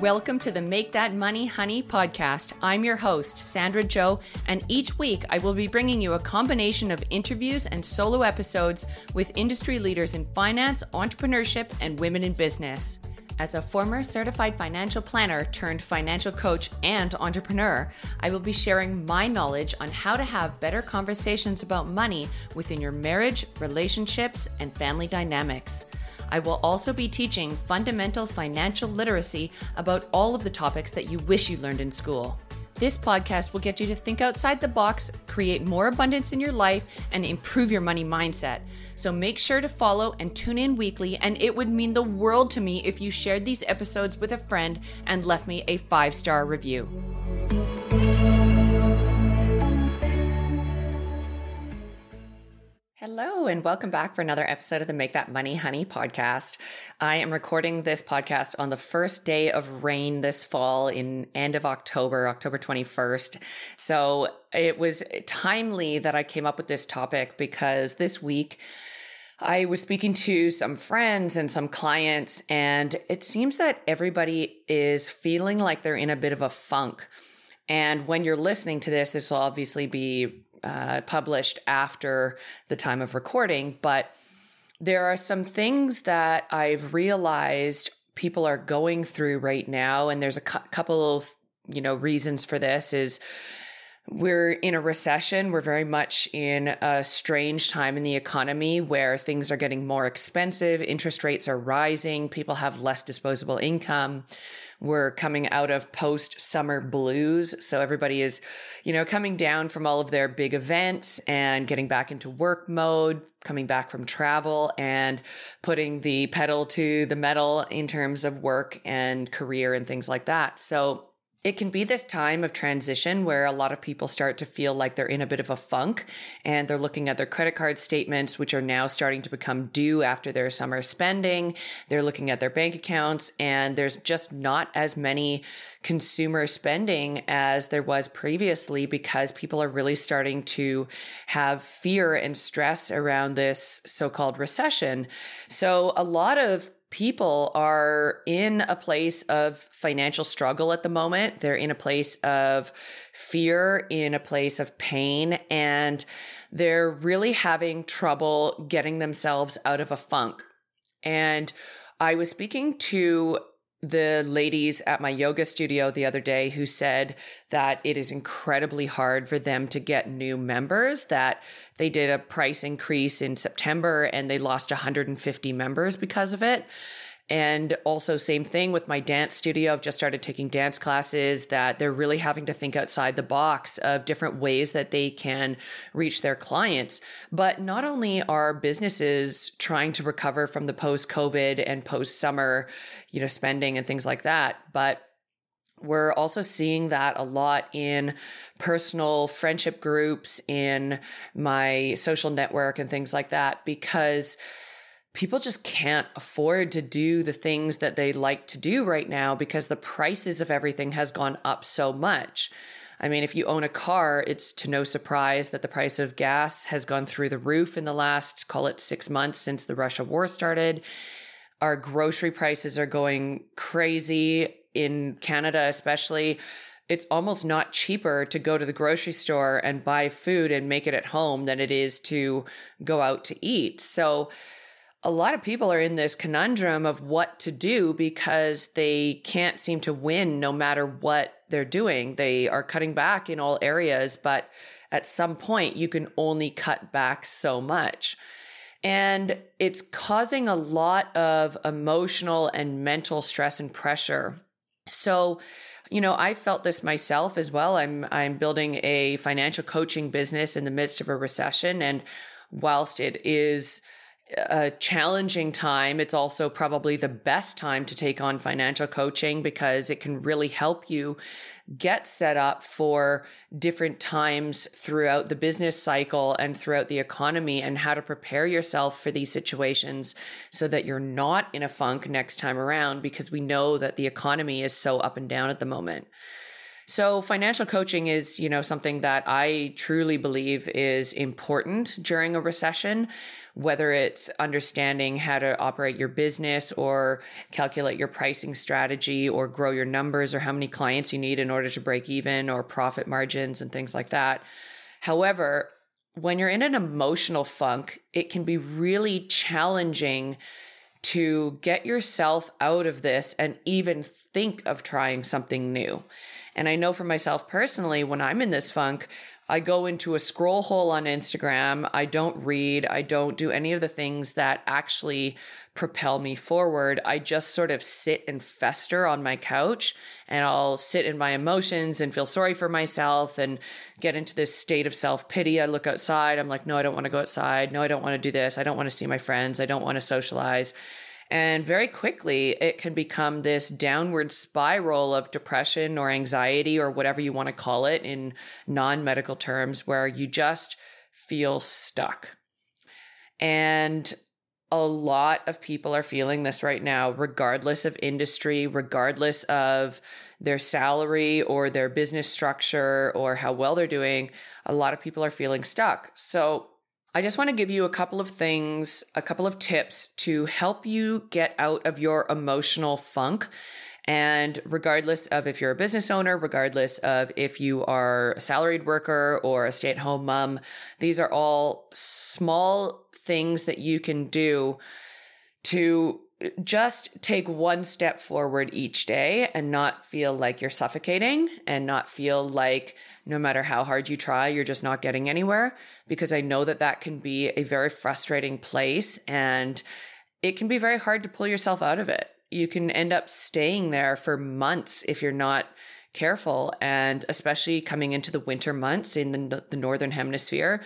Welcome to the Make That Money Honey podcast. I'm your host, Sandra Joe, and each week I will be bringing you a combination of interviews and solo episodes with industry leaders in finance, entrepreneurship, and women in business. As a former certified financial planner turned financial coach and entrepreneur, I will be sharing my knowledge on how to have better conversations about money within your marriage, relationships, and family dynamics. I will also be teaching fundamental financial literacy about all of the topics that you wish you learned in school. This podcast will get you to think outside the box, create more abundance in your life, and improve your money mindset. So make sure to follow and tune in weekly, and it would mean the world to me if you shared these episodes with a friend and left me a five star review. Hello, and welcome back for another episode of the Make That Money Honey podcast. I am recording this podcast on the first day of rain this fall in end of October, October 21st. So it was timely that I came up with this topic because this week I was speaking to some friends and some clients, and it seems that everybody is feeling like they're in a bit of a funk. And when you're listening to this, this will obviously be uh, published after the time of recording, but there are some things that I've realized people are going through right now, and there's a cu- couple of you know reasons for this. Is we're in a recession. We're very much in a strange time in the economy where things are getting more expensive, interest rates are rising, people have less disposable income. We're coming out of post summer blues. So everybody is, you know, coming down from all of their big events and getting back into work mode, coming back from travel and putting the pedal to the metal in terms of work and career and things like that. So it can be this time of transition where a lot of people start to feel like they're in a bit of a funk and they're looking at their credit card statements, which are now starting to become due after their summer spending. They're looking at their bank accounts and there's just not as many consumer spending as there was previously because people are really starting to have fear and stress around this so called recession. So a lot of people are in a place of financial struggle at the moment. They're in a place of fear, in a place of pain, and they're really having trouble getting themselves out of a funk. And I was speaking to the ladies at my yoga studio the other day who said that it is incredibly hard for them to get new members that they did a price increase in September and they lost 150 members because of it and also, same thing with my dance studio. I've just started taking dance classes that they're really having to think outside the box of different ways that they can reach their clients. But not only are businesses trying to recover from the post COVID and post summer, you know, spending and things like that, but we're also seeing that a lot in personal friendship groups, in my social network, and things like that, because people just can't afford to do the things that they like to do right now because the prices of everything has gone up so much. I mean, if you own a car, it's to no surprise that the price of gas has gone through the roof in the last, call it six months since the Russia war started. Our grocery prices are going crazy in Canada, especially. It's almost not cheaper to go to the grocery store and buy food and make it at home than it is to go out to eat. So, a lot of people are in this conundrum of what to do because they can't seem to win no matter what they're doing. They are cutting back in all areas, but at some point you can only cut back so much. And it's causing a lot of emotional and mental stress and pressure. So, you know, I felt this myself as well. I'm I'm building a financial coaching business in the midst of a recession and whilst it is a challenging time, it's also probably the best time to take on financial coaching because it can really help you get set up for different times throughout the business cycle and throughout the economy and how to prepare yourself for these situations so that you're not in a funk next time around because we know that the economy is so up and down at the moment. So financial coaching is, you know, something that I truly believe is important during a recession, whether it's understanding how to operate your business or calculate your pricing strategy or grow your numbers or how many clients you need in order to break even or profit margins and things like that. However, when you're in an emotional funk, it can be really challenging to get yourself out of this and even think of trying something new. And I know for myself personally, when I'm in this funk, I go into a scroll hole on Instagram. I don't read. I don't do any of the things that actually propel me forward. I just sort of sit and fester on my couch and I'll sit in my emotions and feel sorry for myself and get into this state of self pity. I look outside. I'm like, no, I don't want to go outside. No, I don't want to do this. I don't want to see my friends. I don't want to socialize. And very quickly, it can become this downward spiral of depression or anxiety or whatever you want to call it in non medical terms, where you just feel stuck. And a lot of people are feeling this right now, regardless of industry, regardless of their salary or their business structure or how well they're doing. A lot of people are feeling stuck. So, I just want to give you a couple of things, a couple of tips to help you get out of your emotional funk. And regardless of if you're a business owner, regardless of if you are a salaried worker or a stay at home mom, these are all small things that you can do to just take one step forward each day and not feel like you're suffocating and not feel like no matter how hard you try, you're just not getting anywhere. Because I know that that can be a very frustrating place and it can be very hard to pull yourself out of it. You can end up staying there for months if you're not careful. And especially coming into the winter months in the, the Northern Hemisphere,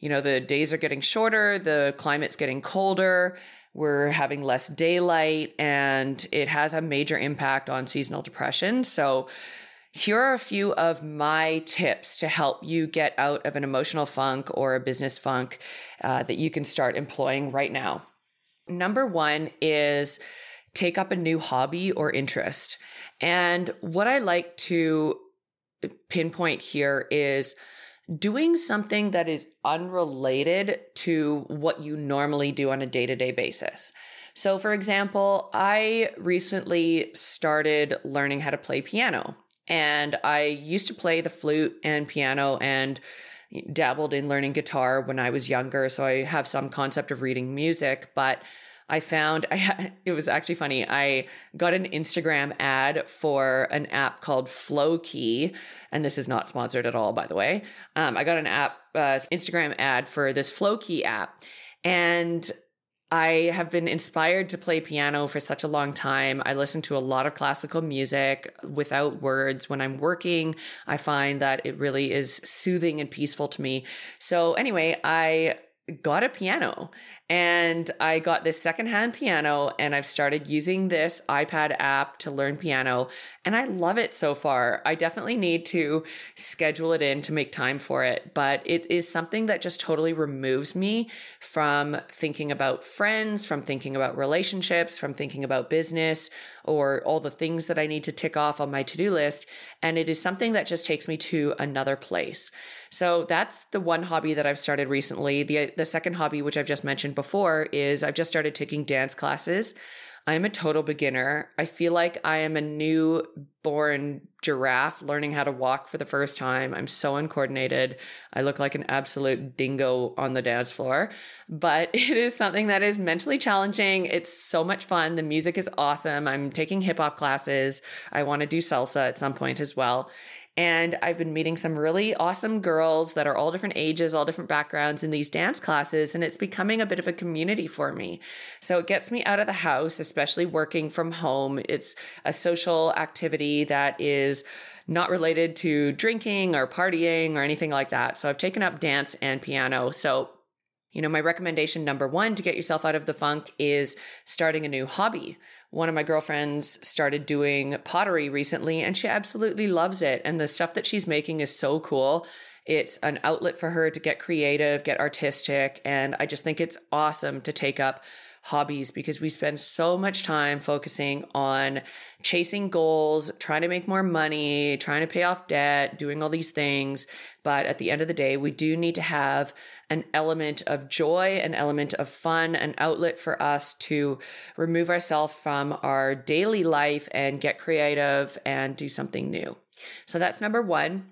you know, the days are getting shorter, the climate's getting colder we're having less daylight, and it has a major impact on seasonal depression. So, here are a few of my tips to help you get out of an emotional funk or a business funk uh, that you can start employing right now. Number one is take up a new hobby or interest. And what I like to pinpoint here is doing something that is unrelated to what you normally do on a day to day basis. So, for example, I recently started learning how to play piano, and I used to play the flute and piano and dabbled in learning guitar when I was younger. So, I have some concept of reading music, but I found I it was actually funny. I got an Instagram ad for an app called Flowkey, and this is not sponsored at all, by the way. Um, I got an app uh, Instagram ad for this Flowkey app, and I have been inspired to play piano for such a long time. I listen to a lot of classical music without words. When I'm working, I find that it really is soothing and peaceful to me. So, anyway, I got a piano and I got this secondhand piano and I've started using this iPad app to learn piano and I love it so far. I definitely need to schedule it in to make time for it, but it is something that just totally removes me from thinking about friends, from thinking about relationships, from thinking about business or all the things that I need to tick off on my to-do list and it is something that just takes me to another place. So that's the one hobby that I've started recently. The the second hobby which I've just mentioned before is I've just started taking dance classes. I'm a total beginner. I feel like I am a newborn giraffe learning how to walk for the first time. I'm so uncoordinated. I look like an absolute dingo on the dance floor, but it is something that is mentally challenging. It's so much fun. The music is awesome. I'm taking hip hop classes. I want to do salsa at some point as well. And I've been meeting some really awesome girls that are all different ages, all different backgrounds in these dance classes. And it's becoming a bit of a community for me. So it gets me out of the house, especially working from home. It's a social activity that is not related to drinking or partying or anything like that. So I've taken up dance and piano. So you know, my recommendation number one to get yourself out of the funk is starting a new hobby. One of my girlfriends started doing pottery recently and she absolutely loves it. And the stuff that she's making is so cool. It's an outlet for her to get creative, get artistic. And I just think it's awesome to take up hobbies because we spend so much time focusing on chasing goals, trying to make more money, trying to pay off debt, doing all these things. But at the end of the day, we do need to have an element of joy, an element of fun, an outlet for us to remove ourselves from our daily life and get creative and do something new. So that's number one.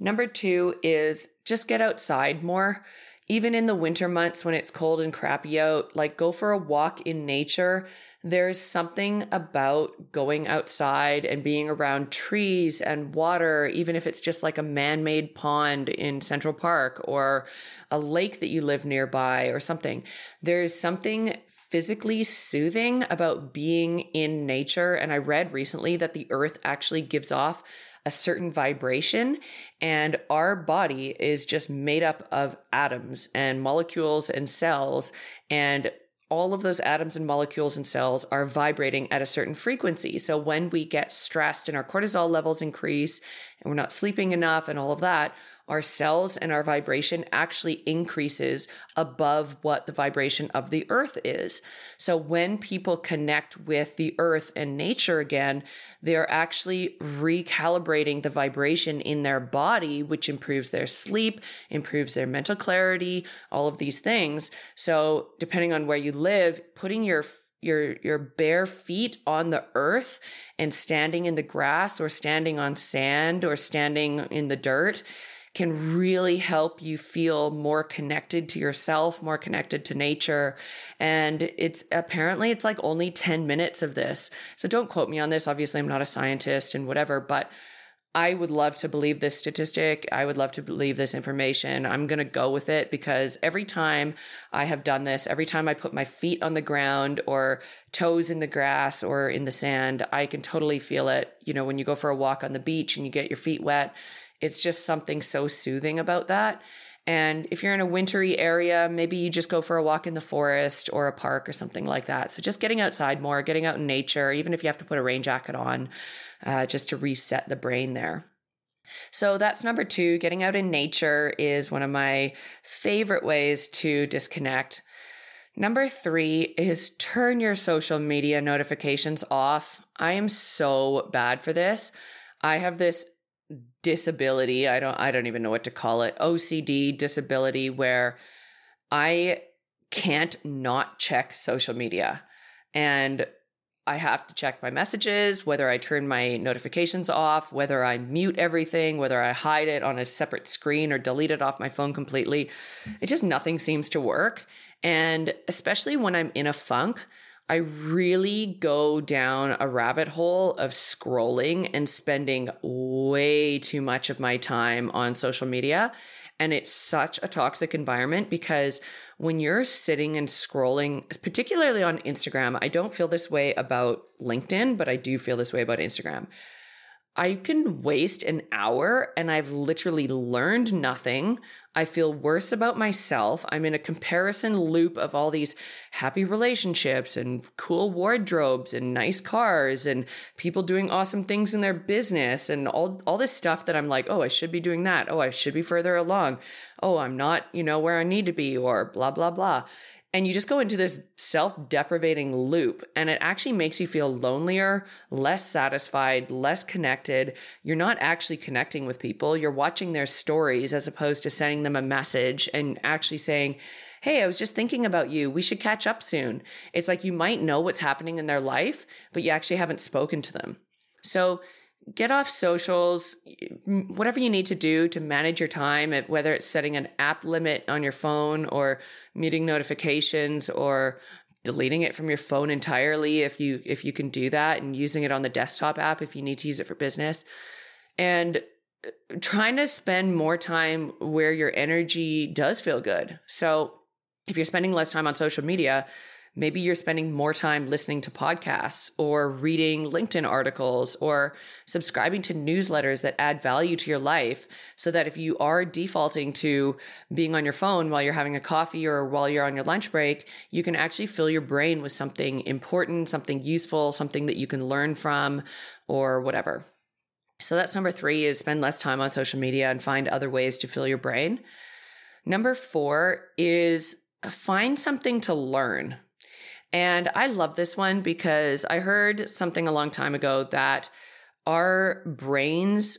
Number two is just get outside more even in the winter months when it's cold and crappy out, like go for a walk in nature. There's something about going outside and being around trees and water, even if it's just like a man made pond in Central Park or a lake that you live nearby or something. There's something physically soothing about being in nature. And I read recently that the earth actually gives off a certain vibration. And our body is just made up of atoms and molecules and cells. And all of those atoms and molecules and cells are vibrating at a certain frequency. So when we get stressed and our cortisol levels increase and we're not sleeping enough and all of that, our cells and our vibration actually increases above what the vibration of the earth is. So when people connect with the earth and nature again, they're actually recalibrating the vibration in their body, which improves their sleep, improves their mental clarity, all of these things. So depending on where you live, putting your your your bare feet on the earth and standing in the grass or standing on sand or standing in the dirt can really help you feel more connected to yourself, more connected to nature. And it's apparently it's like only 10 minutes of this. So don't quote me on this. Obviously, I'm not a scientist and whatever, but I would love to believe this statistic. I would love to believe this information. I'm going to go with it because every time I have done this, every time I put my feet on the ground or toes in the grass or in the sand, I can totally feel it. You know, when you go for a walk on the beach and you get your feet wet, it's just something so soothing about that. And if you're in a wintry area, maybe you just go for a walk in the forest or a park or something like that. So just getting outside more, getting out in nature, even if you have to put a rain jacket on, uh, just to reset the brain there. So that's number two. Getting out in nature is one of my favorite ways to disconnect. Number three is turn your social media notifications off. I am so bad for this. I have this disability i don't i don't even know what to call it ocd disability where i can't not check social media. And i have to check my messages whether i turn my notifications off whether i mute everything whether i hide it on a separate screen or delete it off my phone completely. It just nothing seems to work. And especially when i'm in a funk I really go down a rabbit hole of scrolling and spending way too much of my time on social media. And it's such a toxic environment because when you're sitting and scrolling, particularly on Instagram, I don't feel this way about LinkedIn, but I do feel this way about Instagram. I can waste an hour and I've literally learned nothing. I feel worse about myself. I'm in a comparison loop of all these happy relationships and cool wardrobes and nice cars and people doing awesome things in their business and all, all this stuff that I'm like, oh, I should be doing that. Oh, I should be further along. Oh, I'm not, you know, where I need to be or blah, blah, blah. And you just go into this self deprivating loop, and it actually makes you feel lonelier, less satisfied, less connected. You're not actually connecting with people. You're watching their stories as opposed to sending them a message and actually saying, Hey, I was just thinking about you. We should catch up soon. It's like you might know what's happening in their life, but you actually haven't spoken to them. So get off socials, whatever you need to do to manage your time, whether it's setting an app limit on your phone or muting notifications or deleting it from your phone entirely if you if you can do that and using it on the desktop app if you need to use it for business. And uh, trying to spend more time where your energy does feel good. So if you're spending less time on social media Maybe you're spending more time listening to podcasts or reading LinkedIn articles or subscribing to newsletters that add value to your life so that if you are defaulting to being on your phone while you're having a coffee or while you're on your lunch break, you can actually fill your brain with something important, something useful, something that you can learn from or whatever. So that's number 3 is spend less time on social media and find other ways to fill your brain. Number 4 is find something to learn. And I love this one because I heard something a long time ago that our brains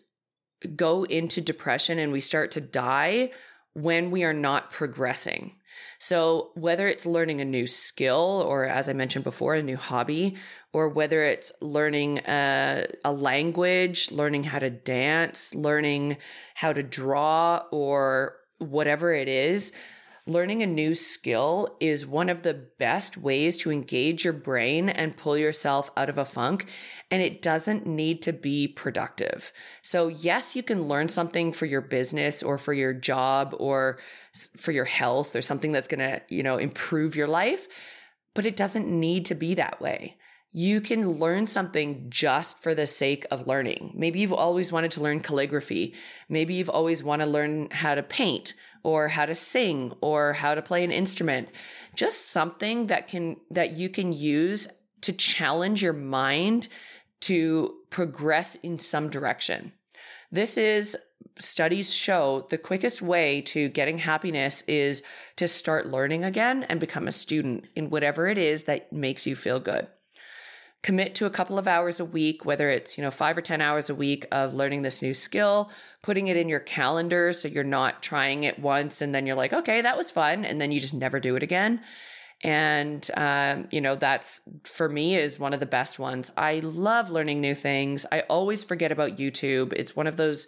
go into depression and we start to die when we are not progressing. So, whether it's learning a new skill, or as I mentioned before, a new hobby, or whether it's learning a, a, language, learning how to dance, learning how to draw, or whatever it is, learning a new skill is one of the best ways to engage your brain and pull yourself out of a funk. And it doesn't need to be productive. So, yes, you can learn something for your business or for your job or for your health or something that's going to, you know, improve your life, but it doesn't need to be that way you can learn something just for the sake of learning. Maybe you've always wanted to learn calligraphy. Maybe you've always wanted to learn how to paint or how to sing or how to play an instrument. Just something that can that you can use to challenge your mind to progress in some direction. This is studies show the quickest way to getting happiness is to start learning again and become a student in whatever it is that makes you feel good commit to a couple of hours a week whether it's you know 5 or 10 hours a week of learning this new skill putting it in your calendar so you're not trying it once and then you're like okay that was fun and then you just never do it again. And um, you know that's for me is one of the best ones. I love learning new things. I always forget about youtube. It's one of those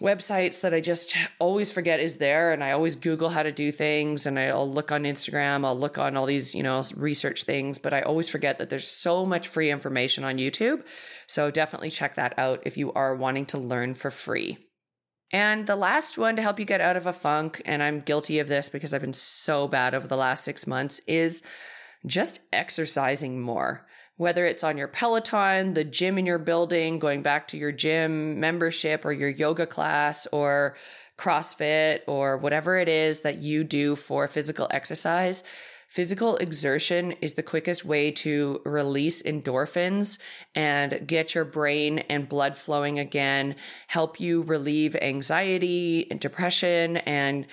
websites that I just always forget is there. And I always Google how to do things and I'll look on Instagram, I'll look on all these, you know, research things, but I always forget that there's so much free information on YouTube. So definitely check that out if you are wanting to learn for free. And the last one to help you get out of a funk, and I'm guilty of this because I've been so bad over the last six months, is just exercising more whether it's on your Peloton, the gym in your building, going back to your gym membership or your yoga class or CrossFit or whatever it is that you do for physical exercise. Physical exertion is the quickest way to release endorphins and get your brain and blood flowing again, help you relieve anxiety and depression, and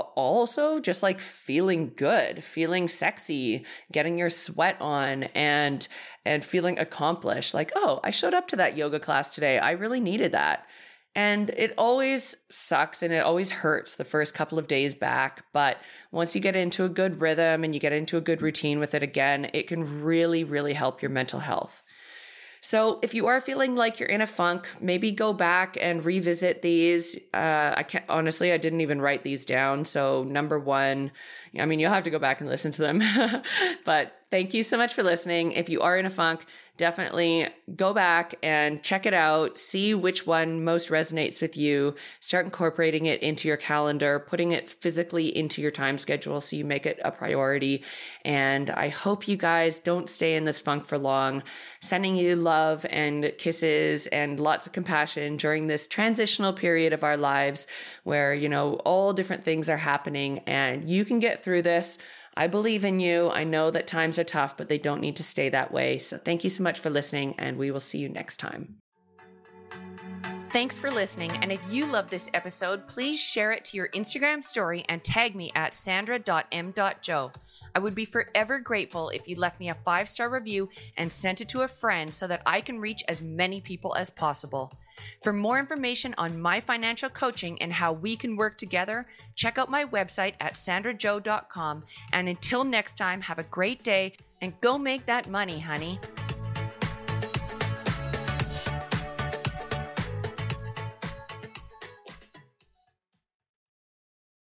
also just like feeling good, feeling sexy, getting your sweat on and and feeling accomplished. Like, oh, I showed up to that yoga class today. I really needed that. And it always sucks and it always hurts the first couple of days back. But once you get into a good rhythm and you get into a good routine with it again, it can really, really help your mental health. So if you are feeling like you're in a funk, maybe go back and revisit these. Uh, I can't honestly, I didn't even write these down. So number one, I mean, you'll have to go back and listen to them. but thank you so much for listening. If you are in a funk, definitely go back and check it out, see which one most resonates with you, start incorporating it into your calendar, putting it physically into your time schedule so you make it a priority. And I hope you guys don't stay in this funk for long. Sending you love and kisses and lots of compassion during this transitional period of our lives where, you know, all different things are happening and you can get through this. I believe in you. I know that times are tough, but they don't need to stay that way. So thank you so much for listening, and we will see you next time. Thanks for listening. And if you love this episode, please share it to your Instagram story and tag me at sandra.m.joe. I would be forever grateful if you left me a five star review and sent it to a friend so that I can reach as many people as possible. For more information on my financial coaching and how we can work together, check out my website at sandrajoe.com. And until next time, have a great day and go make that money, honey.